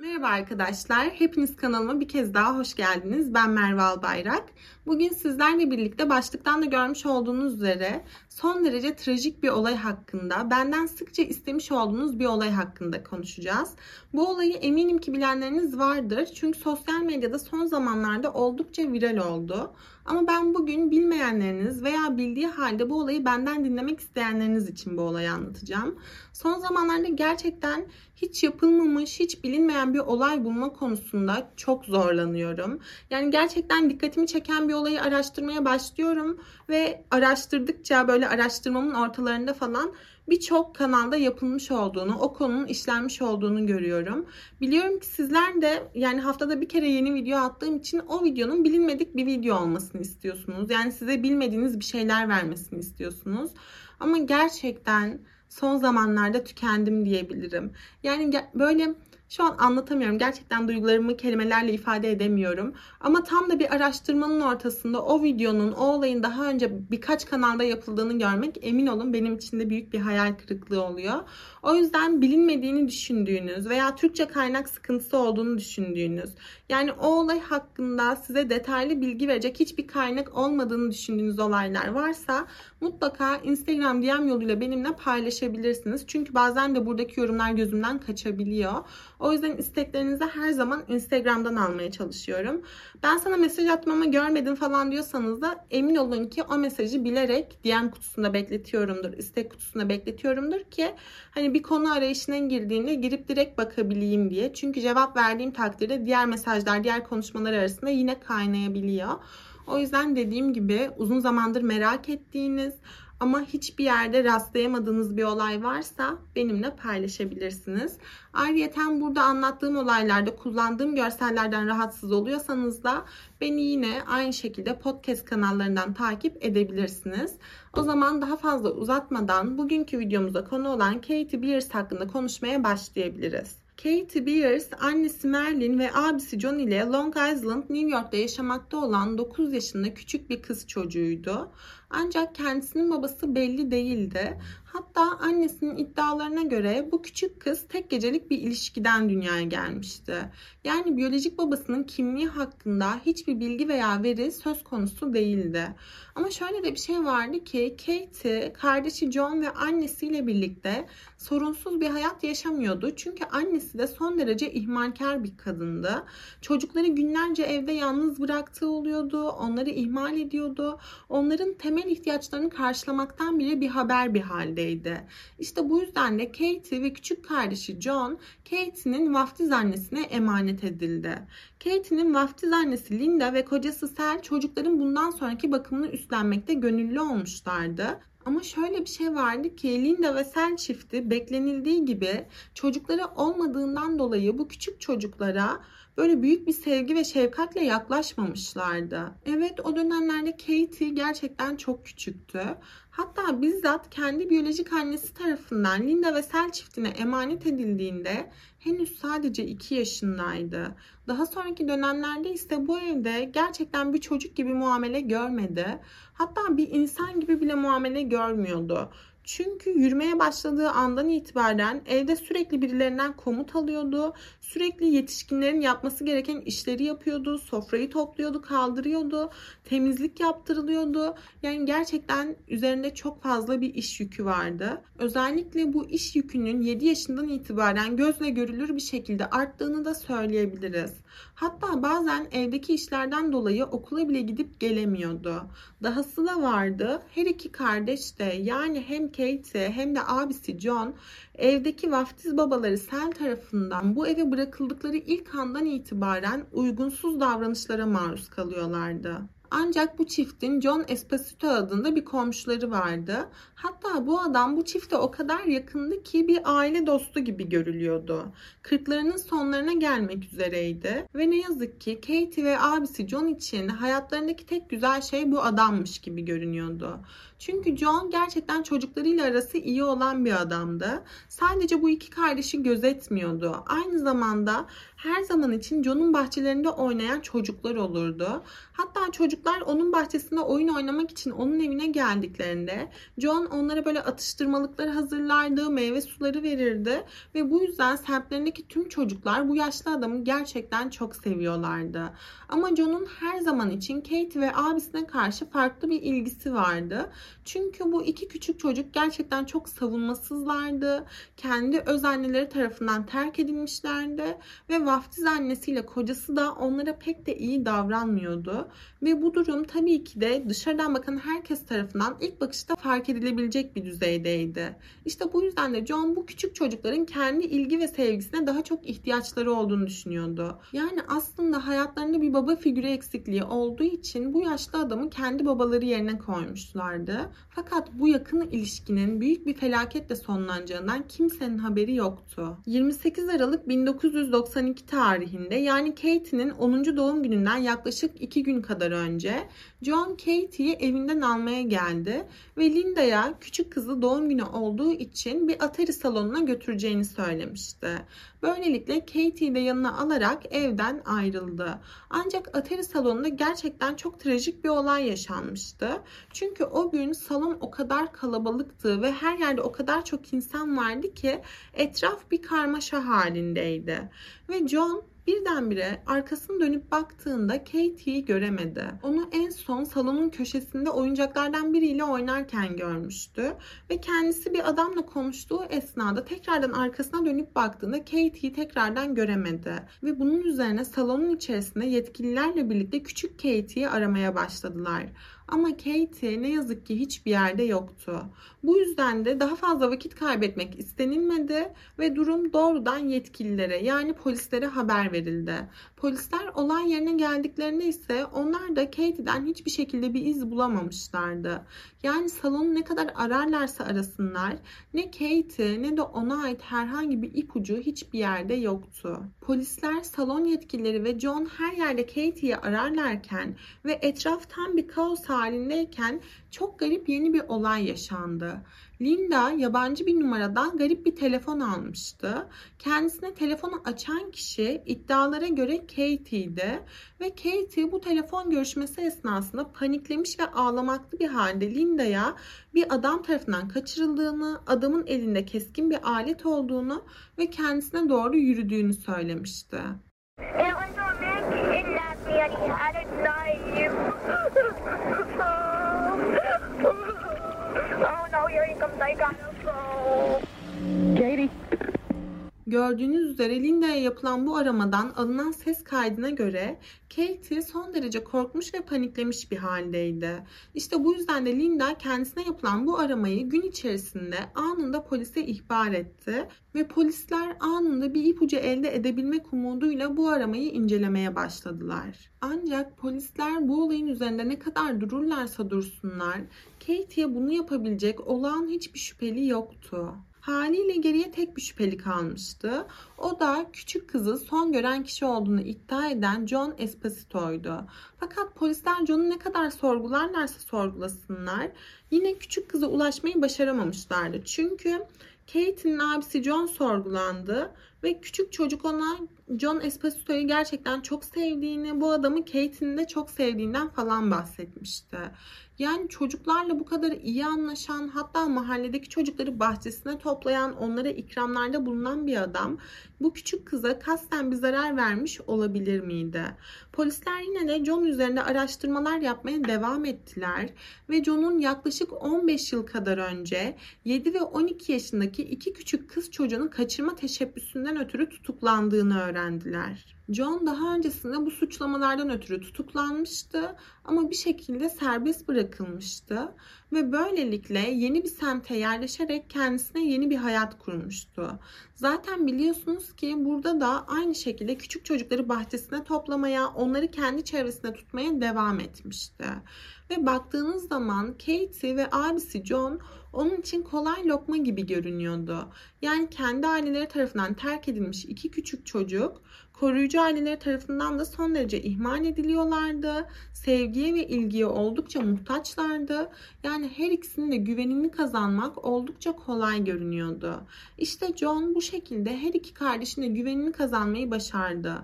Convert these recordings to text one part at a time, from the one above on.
Merhaba arkadaşlar. Hepiniz kanalıma bir kez daha hoş geldiniz. Ben Merve Albayrak. Bugün sizlerle birlikte başlıktan da görmüş olduğunuz üzere son derece trajik bir olay hakkında, benden sıkça istemiş olduğunuz bir olay hakkında konuşacağız. Bu olayı eminim ki bilenleriniz vardır. Çünkü sosyal medyada son zamanlarda oldukça viral oldu. Ama ben bugün bilmeyenleriniz veya bildiği halde bu olayı benden dinlemek isteyenleriniz için bu olayı anlatacağım. Son zamanlarda gerçekten hiç yapılmamış, hiç bilinmeyen bir olay bulma konusunda çok zorlanıyorum. Yani gerçekten dikkatimi çeken bir olayı araştırmaya başlıyorum ve araştırdıkça böyle araştırmamın ortalarında falan birçok kanalda yapılmış olduğunu, o konunun işlenmiş olduğunu görüyorum. Biliyorum ki sizler de yani haftada bir kere yeni video attığım için o videonun bilinmedik bir video olmasını istiyorsunuz. Yani size bilmediğiniz bir şeyler vermesini istiyorsunuz. Ama gerçekten son zamanlarda tükendim diyebilirim. Yani böyle şu an anlatamıyorum. Gerçekten duygularımı kelimelerle ifade edemiyorum. Ama tam da bir araştırmanın ortasında o videonun, o olayın daha önce birkaç kanalda yapıldığını görmek emin olun benim için de büyük bir hayal kırıklığı oluyor. O yüzden bilinmediğini düşündüğünüz veya Türkçe kaynak sıkıntısı olduğunu düşündüğünüz, yani o olay hakkında size detaylı bilgi verecek hiçbir kaynak olmadığını düşündüğünüz olaylar varsa mutlaka Instagram DM yoluyla benimle paylaşabilirsiniz. Çünkü bazen de buradaki yorumlar gözümden kaçabiliyor. O yüzden isteklerinizi her zaman Instagram'dan almaya çalışıyorum. Ben sana mesaj atmama görmedim falan diyorsanız da emin olun ki o mesajı bilerek DM kutusunda bekletiyorumdur, istek kutusunda bekletiyorumdur ki hani bir konu arayışına girdiğinde girip direkt bakabileyim diye. Çünkü cevap verdiğim takdirde diğer mesajlar, diğer konuşmalar arasında yine kaynayabiliyor. O yüzden dediğim gibi uzun zamandır merak ettiğiniz ama hiçbir yerde rastlayamadığınız bir olay varsa benimle paylaşabilirsiniz. Ayrıca burada anlattığım olaylarda kullandığım görsellerden rahatsız oluyorsanız da beni yine aynı şekilde podcast kanallarından takip edebilirsiniz. O zaman daha fazla uzatmadan bugünkü videomuza konu olan Katie Beers hakkında konuşmaya başlayabiliriz. Katie Beers, annesi Merlin ve abisi John ile Long Island, New York'ta yaşamakta olan 9 yaşında küçük bir kız çocuğuydu. Ancak kendisinin babası belli değildi. Hatta annesinin iddialarına göre bu küçük kız tek gecelik bir ilişkiden dünyaya gelmişti. Yani biyolojik babasının kimliği hakkında hiçbir bilgi veya veri söz konusu değildi. Ama şöyle de bir şey vardı ki Katie, kardeşi John ve annesiyle birlikte sorunsuz bir hayat yaşamıyordu. Çünkü annesi de son derece ihmalkar bir kadındı. Çocukları günlerce evde yalnız bıraktığı oluyordu. Onları ihmal ediyordu. Onların temel ihtiyaçlarını karşılamaktan bile bir haber bir haldeydi. İşte bu yüzden de Katie ve küçük kardeşi John, Katie'nin vaftiz annesine emanet edildi. Katie'nin vaftiz annesi Linda ve kocası Sel çocukların bundan sonraki bakımını üstlenmekte gönüllü olmuşlardı. Ama şöyle bir şey vardı ki Linda ve Sel çifti beklenildiği gibi çocukları olmadığından dolayı bu küçük çocuklara böyle büyük bir sevgi ve şefkatle yaklaşmamışlardı. Evet o dönemlerde Katie gerçekten çok küçüktü. Hatta bizzat kendi biyolojik annesi tarafından Linda ve Sel çiftine emanet edildiğinde henüz sadece 2 yaşındaydı. Daha sonraki dönemlerde ise bu evde gerçekten bir çocuk gibi muamele görmedi. Hatta bir insan gibi bile muamele görmüyordu. Çünkü yürümeye başladığı andan itibaren evde sürekli birilerinden komut alıyordu. Sürekli yetişkinlerin yapması gereken işleri yapıyordu. Sofrayı topluyordu, kaldırıyordu. Temizlik yaptırılıyordu. Yani gerçekten üzerinde çok fazla bir iş yükü vardı. Özellikle bu iş yükünün 7 yaşından itibaren gözle görülür bir şekilde arttığını da söyleyebiliriz. Hatta bazen evdeki işlerden dolayı okula bile gidip gelemiyordu. Dahası da vardı. Her iki kardeş de yani hem Katie hem de abisi John evdeki vaftiz babaları Sel tarafından bu eve bırakıldıkları ilk andan itibaren uygunsuz davranışlara maruz kalıyorlardı. Ancak bu çiftin John Esposito adında bir komşuları vardı. Hatta bu adam bu çifte o kadar yakındı ki bir aile dostu gibi görülüyordu. Kırklarının sonlarına gelmek üzereydi ve ne yazık ki Katie ve abisi John için hayatlarındaki tek güzel şey bu adammış gibi görünüyordu. Çünkü John gerçekten çocuklarıyla arası iyi olan bir adamdı. Sadece bu iki kardeşi gözetmiyordu. Aynı zamanda her zaman için John'un bahçelerinde oynayan çocuklar olurdu. Hatta çocuklar onun bahçesinde oyun oynamak için onun evine geldiklerinde John onlara böyle atıştırmalıkları hazırlardı, meyve suları verirdi ve bu yüzden semtlerindeki tüm çocuklar bu yaşlı adamı gerçekten çok seviyorlardı. Ama John'un her zaman için Kate ve abisine karşı farklı bir ilgisi vardı. Çünkü bu iki küçük çocuk gerçekten çok savunmasızlardı. Kendi öz anneleri tarafından terk edilmişlerdi ve vaftiz annesiyle kocası da onlara pek de iyi davranmıyordu. Ve bu durum tabii ki de dışarıdan bakan herkes tarafından ilk bakışta fark edilebilecek bir düzeydeydi. İşte bu yüzden de John bu küçük çocukların kendi ilgi ve sevgisine daha çok ihtiyaçları olduğunu düşünüyordu. Yani aslında hayatlarında bir baba figürü eksikliği olduğu için bu yaşlı adamı kendi babaları yerine koymuşlardı. Fakat bu yakın ilişkinin büyük bir felaketle sonlanacağından kimsenin haberi yoktu. 28 Aralık 1992 tarihinde yani Katie'nin 10. doğum gününden yaklaşık 2 gün kadar önce John Katie'yi evinden almaya geldi ve Linda'ya küçük kızı doğum günü olduğu için bir Atari salonuna götüreceğini söylemişti. Böylelikle Katie'yi de yanına alarak evden ayrıldı. Ancak Atari salonunda gerçekten çok trajik bir olay yaşanmıştı. Çünkü o gün salon o kadar kalabalıktı ve her yerde o kadar çok insan vardı ki etraf bir karmaşa halindeydi. Ve John Birdenbire arkasını dönüp baktığında Katie'yi göremedi. Onu en son salonun köşesinde oyuncaklardan biriyle oynarken görmüştü. Ve kendisi bir adamla konuştuğu esnada tekrardan arkasına dönüp baktığında Katie'yi tekrardan göremedi. Ve bunun üzerine salonun içerisinde yetkililerle birlikte küçük Katie'yi aramaya başladılar. Ama Katie ne yazık ki hiçbir yerde yoktu. Bu yüzden de daha fazla vakit kaybetmek istenilmedi ve durum doğrudan yetkililere yani polislere haber verildi. Polisler olay yerine geldiklerinde ise onlar da Katie'den hiçbir şekilde bir iz bulamamışlardı. Yani salonu ne kadar ararlarsa arasınlar ne Katie ne de ona ait herhangi bir ipucu hiçbir yerde yoktu. Polisler, salon yetkilileri ve John her yerde Katie'yi ararlarken ve etraf tam bir kaos halindeyken çok garip yeni bir olay yaşandı. Linda yabancı bir numaradan garip bir telefon almıştı. Kendisine telefonu açan kişi iddialara göre Katie'ydi ve Katie bu telefon görüşmesi esnasında paniklemiş ve ağlamaklı bir halde Linda'ya bir adam tarafından kaçırıldığını, adamın elinde keskin bir alet olduğunu ve kendisine doğru yürüdüğünü söylemişti. Katie. Gördüğünüz üzere Linda'ya yapılan bu aramadan alınan ses kaydına göre Katie son derece korkmuş ve paniklemiş bir haldeydi. İşte bu yüzden de Linda kendisine yapılan bu aramayı gün içerisinde anında polise ihbar etti ve polisler anında bir ipucu elde edebilmek umuduyla bu aramayı incelemeye başladılar. Ancak polisler bu olayın üzerinde ne kadar dururlarsa dursunlar Katie'ye bunu yapabilecek olağan hiçbir şüpheli yoktu. Haliyle geriye tek bir şüpheli kalmıştı. O da küçük kızı son gören kişi olduğunu iddia eden John Esposito'ydu. Fakat polisler John'u ne kadar sorgularlarsa sorgulasınlar yine küçük kıza ulaşmayı başaramamışlardı. Çünkü Kate'in abisi John sorgulandı ve küçük çocuk ona John Esposito'yu gerçekten çok sevdiğini, bu adamı Kate'in de çok sevdiğinden falan bahsetmişti. Yani çocuklarla bu kadar iyi anlaşan, hatta mahalledeki çocukları bahçesine toplayan, onlara ikramlarda bulunan bir adam bu küçük kıza kasten bir zarar vermiş olabilir miydi? Polisler yine de John üzerinde araştırmalar yapmaya devam ettiler ve John'un yaklaşık 15 yıl kadar önce 7 ve 12 yaşındaki iki küçük kız çocuğunu kaçırma teşebbüsünden ötürü tutuklandığını öğrendiler. John daha öncesinde bu suçlamalardan ötürü tutuklanmıştı ama bir şekilde serbest bırakılmıştı ve böylelikle yeni bir semte yerleşerek kendisine yeni bir hayat kurmuştu. Zaten biliyorsunuz ki burada da aynı şekilde küçük çocukları bahçesine toplamaya, onları kendi çevresinde tutmaya devam etmişti. Ve baktığınız zaman Katie ve abisi John onun için kolay lokma gibi görünüyordu. Yani kendi aileleri tarafından terk edilmiş iki küçük çocuk Koruyucu aileleri tarafından da son derece ihmal ediliyorlardı. Sevgiye ve ilgiye oldukça muhtaçlardı. Yani her ikisinin de güvenini kazanmak oldukça kolay görünüyordu. İşte John bu şekilde her iki kardeşin de güvenini kazanmayı başardı.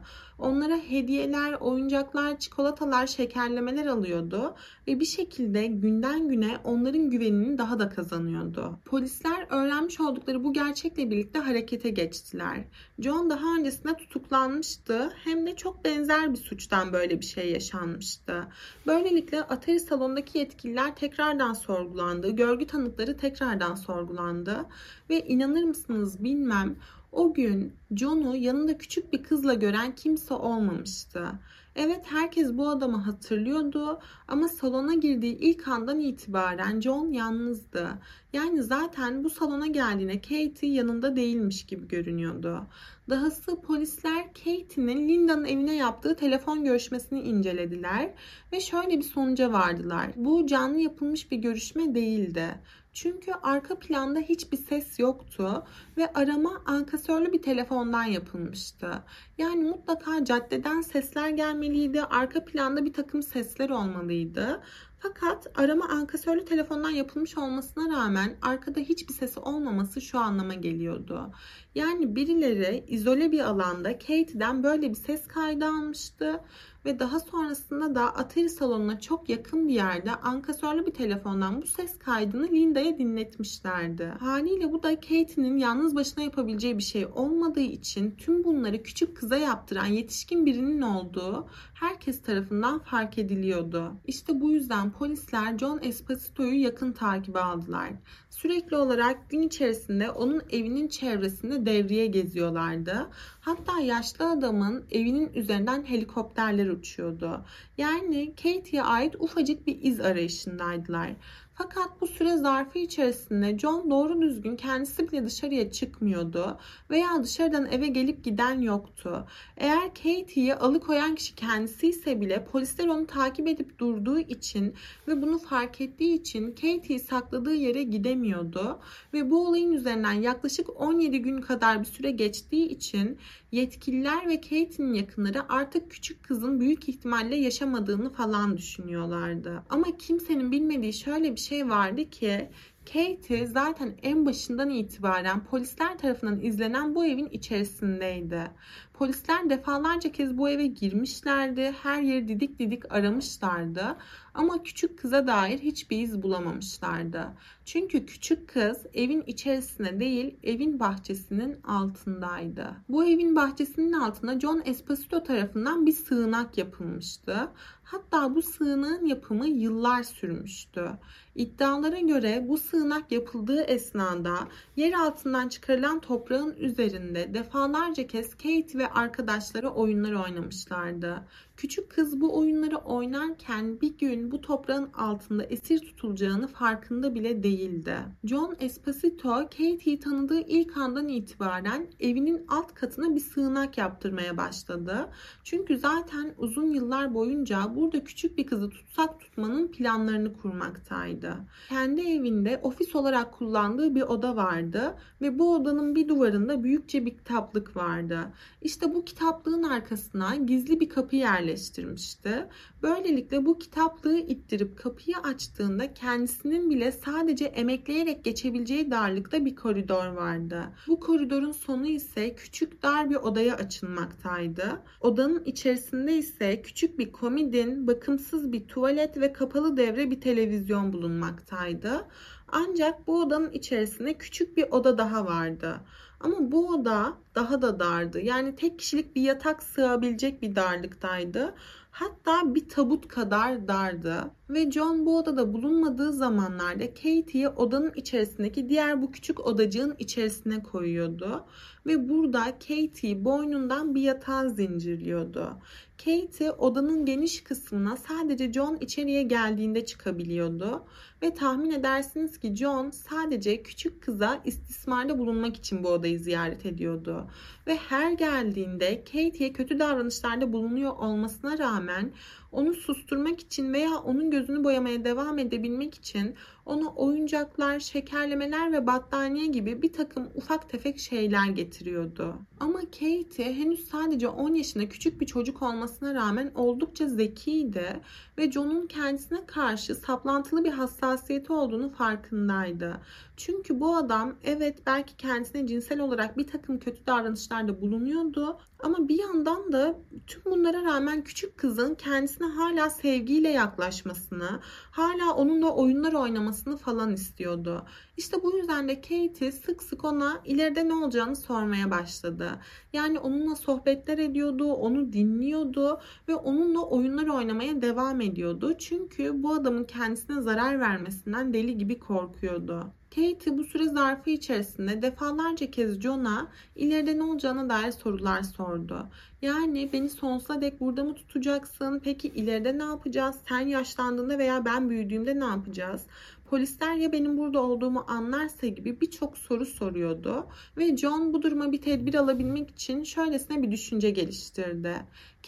Onlara hediyeler, oyuncaklar, çikolatalar, şekerlemeler alıyordu ve bir şekilde günden güne onların güvenini daha da kazanıyordu. Polisler öğrenmiş oldukları bu gerçekle birlikte harekete geçtiler. John daha öncesinde tutuklanmıştı hem de çok benzer bir suçtan böyle bir şey yaşanmıştı. Böylelikle Atari salondaki yetkililer tekrardan sorgulandı, görgü tanıkları tekrardan sorgulandı ve inanır mısınız bilmem o gün John'u yanında küçük bir kızla gören kimse olmamıştı. Evet herkes bu adamı hatırlıyordu ama salona girdiği ilk andan itibaren John yalnızdı. Yani zaten bu salona geldiğine Katie yanında değilmiş gibi görünüyordu. Dahası polisler Katie'nin Linda'nın evine yaptığı telefon görüşmesini incelediler ve şöyle bir sonuca vardılar. Bu canlı yapılmış bir görüşme değildi. Çünkü arka planda hiçbir ses yoktu ve arama ankasörlü bir telefondan yapılmıştı. Yani mutlaka caddeden sesler gelmeliydi, arka planda bir takım sesler olmalıydı. Fakat arama ankasörlü telefondan yapılmış olmasına rağmen arkada hiçbir sesi olmaması şu anlama geliyordu. Yani birileri izole bir alanda Katie'den böyle bir ses kaydı almıştı ve daha sonrasında da Atari salonuna çok yakın bir yerde ankasörlü bir telefondan bu ses kaydını Linda'ya dinletmişlerdi. Haliyle bu da Katie'nin yalnız başına yapabileceği bir şey olmadığı için tüm bunları küçük kıza yaptıran yetişkin birinin olduğu herkes tarafından fark ediliyordu. İşte bu yüzden polisler John Esposito'yu yakın takibe aldılar. Sürekli olarak gün içerisinde onun evinin çevresinde devriye geziyorlardı. Hatta yaşlı adamın evinin üzerinden helikopterler uçuyordu. Yani Katie'ye ait ufacık bir iz arayışındaydılar. Fakat bu süre zarfı içerisinde John doğru düzgün kendisi bile dışarıya çıkmıyordu veya dışarıdan eve gelip giden yoktu. Eğer Katie'yi alıkoyan kişi kendisi ise bile polisler onu takip edip durduğu için ve bunu fark ettiği için Katie'yi sakladığı yere gidemiyordu ve bu olayın üzerinden yaklaşık 17 gün kadar bir süre geçtiği için yetkililer ve Katie'nin yakınları artık küçük kızın büyük ihtimalle yaşamadığını falan düşünüyorlardı. Ama kimsenin bilmediği şöyle bir şey vardı ki Katie zaten en başından itibaren polisler tarafından izlenen bu evin içerisindeydi. Polisler defalarca kez bu eve girmişlerdi. Her yeri didik didik aramışlardı. Ama küçük kıza dair hiçbir iz bulamamışlardı. Çünkü küçük kız evin içerisinde değil, evin bahçesinin altındaydı. Bu evin bahçesinin altına John Esposito tarafından bir sığınak yapılmıştı. Hatta bu sığınağın yapımı yıllar sürmüştü. İddialara göre bu sığınak yapıldığı esnada yer altından çıkarılan toprağın üzerinde defalarca kez Kate ve arkadaşları oyunlar oynamışlardı. Küçük kız bu oyunları oynarken bir gün bu toprağın altında esir tutulacağını farkında bile değildi. John Esposito, Katie'yi tanıdığı ilk andan itibaren evinin alt katına bir sığınak yaptırmaya başladı. Çünkü zaten uzun yıllar boyunca burada küçük bir kızı tutsak tutmanın planlarını kurmaktaydı. Kendi evinde ofis olarak kullandığı bir oda vardı ve bu odanın bir duvarında büyükçe bir kitaplık vardı. İşte bu kitaplığın arkasına gizli bir kapı yerleştirmişti. Böylelikle bu kitaplığı ittirip kapıyı açtığında kendisinin bile sadece emekleyerek geçebileceği darlıkta bir koridor vardı. Bu koridorun sonu ise küçük dar bir odaya açılmaktaydı. Odanın içerisinde ise küçük bir komodin, bakımsız bir tuvalet ve kapalı devre bir televizyon bulunmaktaydı. Ancak bu odanın içerisinde küçük bir oda daha vardı. Ama bu oda daha da dardı. Yani tek kişilik bir yatak sığabilecek bir darlıktaydı. Hatta bir tabut kadar dardı. Ve John bu odada bulunmadığı zamanlarda Katie'yi odanın içerisindeki diğer bu küçük odacığın içerisine koyuyordu. Ve burada Katie boynundan bir yatağı zincirliyordu. Katie odanın geniş kısmına sadece John içeriye geldiğinde çıkabiliyordu. Ve tahmin edersiniz ki John sadece küçük kıza istismarda bulunmak için bu odayı ziyaret ediyordu. Ve her geldiğinde Katie'ye kötü davranışlarda bulunuyor olmasına rağmen onu susturmak için veya onun gözünü boyamaya devam edebilmek için ona oyuncaklar, şekerlemeler ve battaniye gibi bir takım ufak tefek şeyler getiriyordu. Ama Katie henüz sadece 10 yaşında küçük bir çocuk olmasına rağmen oldukça zekiydi ve John'un kendisine karşı saplantılı bir hassasiyeti olduğunu farkındaydı. Çünkü bu adam evet belki kendisine cinsel olarak bir takım kötü davranışlarda bulunuyordu ama bir yandan da tüm bunlara rağmen küçük kızın kendisine hala sevgiyle yaklaşmasını, hala onunla oyunlar oynamasını falan istiyordu. İşte bu yüzden de Katie sık sık ona ileride ne olacağını sormaya başladı. Yani onunla sohbetler ediyordu, onu dinliyordu ve onunla oyunlar oynamaya devam ediyordu. Çünkü bu adamın kendisine zarar vermesinden deli gibi korkuyordu. Katie bu süre zarfı içerisinde defalarca kez John'a ileride ne olacağına dair sorular sordu. Yani beni sonsuza dek burada mı tutacaksın? Peki ileride ne yapacağız? Sen yaşlandığında veya ben büyüdüğümde ne yapacağız? Polisler ya benim burada olduğumu anlarsa gibi birçok soru soruyordu ve John bu duruma bir tedbir alabilmek için şöylesine bir düşünce geliştirdi.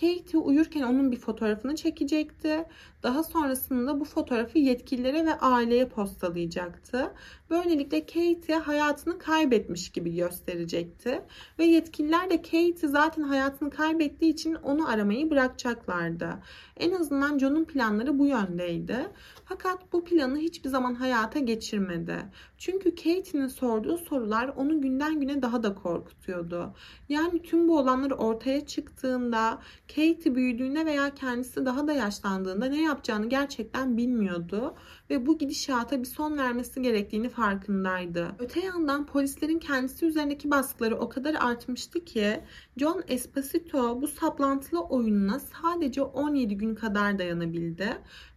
Katie uyurken onun bir fotoğrafını çekecekti. Daha sonrasında bu fotoğrafı yetkililere ve aileye postalayacaktı. Böylelikle Katie hayatını kaybetmiş gibi gösterecekti. Ve yetkililer de Katie zaten hayatını kaybettiği için onu aramayı bırakacaklardı. En azından John'un planları bu yöndeydi. Fakat bu planı hiçbir zaman hayata geçirmedi. Çünkü Katie'nin sorduğu sorular onu günden güne daha da korkutuyordu. Yani tüm bu olanlar ortaya çıktığında, Katie büyüdüğünde veya kendisi daha da yaşlandığında ne yapacağını gerçekten bilmiyordu ve bu gidişata bir son vermesi gerektiğini farkındaydı. Öte yandan polislerin kendisi üzerindeki baskıları o kadar artmıştı ki John Esposito bu saplantılı oyununa sadece 17 gün kadar dayanabildi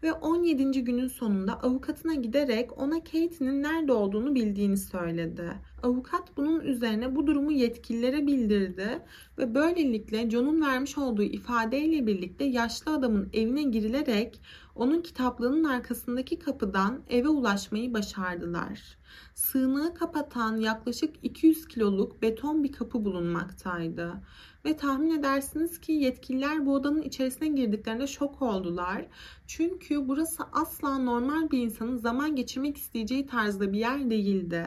ve 17. günün sonunda avukatına giderek ona Katie'nin nerede olduğunu bildiğini söyledi. Avukat bunun üzerine bu durumu yetkililere bildirdi ve böylelikle John'un vermiş olduğu ifadeyle birlikte yaşlı adamın evine girilerek onun kitaplığının arkasındaki kapıdan eve ulaşmayı başardılar. Sığınağı kapatan yaklaşık 200 kiloluk beton bir kapı bulunmaktaydı. Ve tahmin edersiniz ki yetkililer bu odanın içerisine girdiklerinde şok oldular. Çünkü burası asla normal bir insanın zaman geçirmek isteyeceği tarzda bir yer değildi.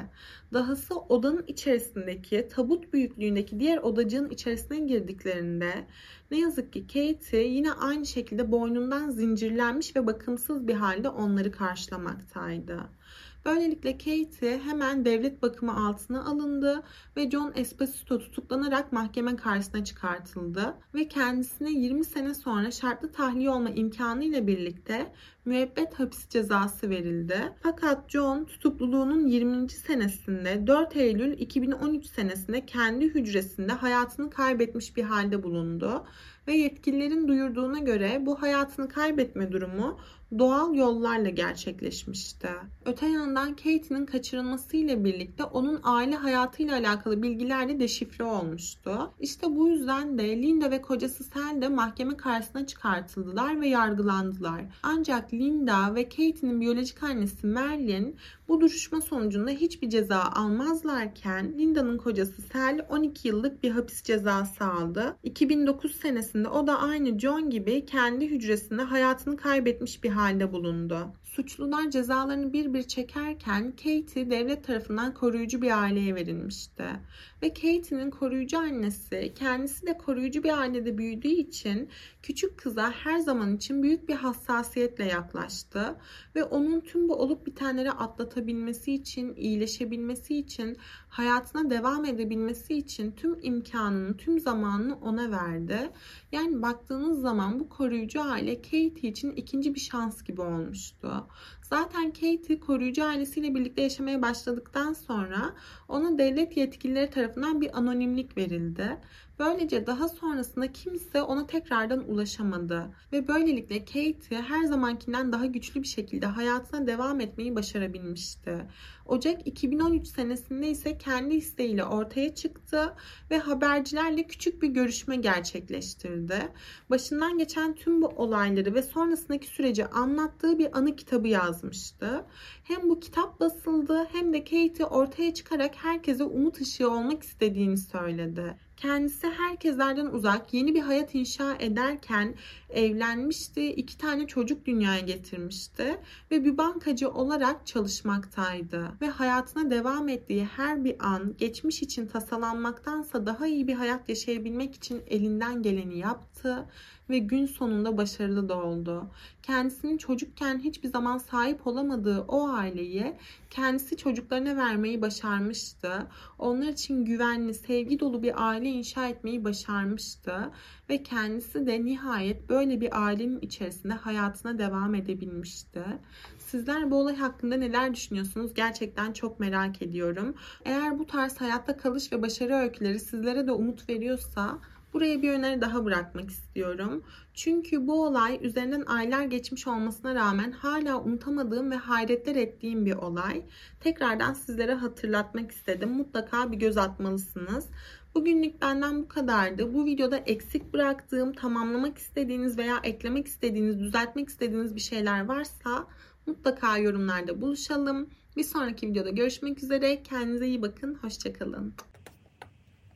Dahası odanın içerisindeki tabut büyüklüğündeki diğer odacığın içerisine girdiklerinde ne yazık ki Katie yine aynı şekilde boynundan zincirlenmiş ve bakımsız bir halde onları karşılamaktaydı. Böylelikle Katie hemen devlet bakımı altına alındı ve John Esposito tutuklanarak mahkeme karşısına çıkartıldı ve kendisine 20 sene sonra şartlı tahliye olma imkanı ile birlikte müebbet hapis cezası verildi. Fakat John tutukluluğunun 20. senesinde 4 Eylül 2013 senesinde kendi hücresinde hayatını kaybetmiş bir halde bulundu ve yetkililerin duyurduğuna göre bu hayatını kaybetme durumu doğal yollarla gerçekleşmişti. Öte yandan Katie'nin kaçırılması ile birlikte onun aile hayatıyla alakalı bilgiler de deşifre olmuştu. İşte bu yüzden de Linda ve kocası Sel de mahkeme karşısına çıkartıldılar ve yargılandılar. Ancak Linda ve Katie'nin biyolojik annesi Merlin bu duruşma sonucunda hiçbir ceza almazlarken Linda'nın kocası Sel 12 yıllık bir hapis cezası aldı. 2009 senesinde o da aynı John gibi kendi hücresinde hayatını kaybetmiş bir halde bulundu. Suçlular cezalarını bir bir çekerken Katie devlet tarafından koruyucu bir aileye verilmişti. Ve Katie'nin koruyucu annesi kendisi de koruyucu bir ailede büyüdüğü için küçük kıza her zaman için büyük bir hassasiyetle yaklaştı. Ve onun tüm bu olup bitenleri atlatabilmesi için, iyileşebilmesi için, hayatına devam edebilmesi için tüm imkanını, tüm zamanını ona verdi. Yani baktığınız zaman bu koruyucu aile Katie için ikinci bir şans gibi olmuştu. Zaten Katie koruyucu ailesiyle birlikte yaşamaya başladıktan sonra ona devlet yetkilileri tarafından bir anonimlik verildi. Böylece daha sonrasında kimse ona tekrardan ulaşamadı ve böylelikle Katie her zamankinden daha güçlü bir şekilde hayatına devam etmeyi başarabilmişti. Ocak 2013 senesinde ise kendi isteğiyle ortaya çıktı ve habercilerle küçük bir görüşme gerçekleştirdi. Başından geçen tüm bu olayları ve sonrasındaki süreci anlattığı bir anı kitabı yazmıştı. Hem bu kitap basıldı hem de Katie ortaya çıkarak herkese umut ışığı olmak istediğini söyledi. Kendisi herkeslerden uzak yeni bir hayat inşa ederken evlenmişti. iki tane çocuk dünyaya getirmişti ve bir bankacı olarak çalışmaktaydı. Ve hayatına devam ettiği her bir an geçmiş için tasalanmaktansa daha iyi bir hayat yaşayabilmek için elinden geleni yaptı ve gün sonunda başarılı da oldu. Kendisinin çocukken hiçbir zaman sahip olamadığı o aileyi kendisi çocuklarına vermeyi başarmıştı. Onlar için güvenli, sevgi dolu bir aile inşa etmeyi başarmıştı ve kendisi de nihayet böyle bir ailenin içerisinde hayatına devam edebilmişti. Sizler bu olay hakkında neler düşünüyorsunuz? Gerçekten çok merak ediyorum. Eğer bu tarz hayatta kalış ve başarı öyküleri sizlere de umut veriyorsa Buraya bir öneri daha bırakmak istiyorum. Çünkü bu olay üzerinden aylar geçmiş olmasına rağmen hala unutamadığım ve hayretler ettiğim bir olay. Tekrardan sizlere hatırlatmak istedim. Mutlaka bir göz atmalısınız. Bugünlük benden bu kadardı. Bu videoda eksik bıraktığım, tamamlamak istediğiniz veya eklemek istediğiniz, düzeltmek istediğiniz bir şeyler varsa mutlaka yorumlarda buluşalım. Bir sonraki videoda görüşmek üzere. Kendinize iyi bakın. Hoşçakalın.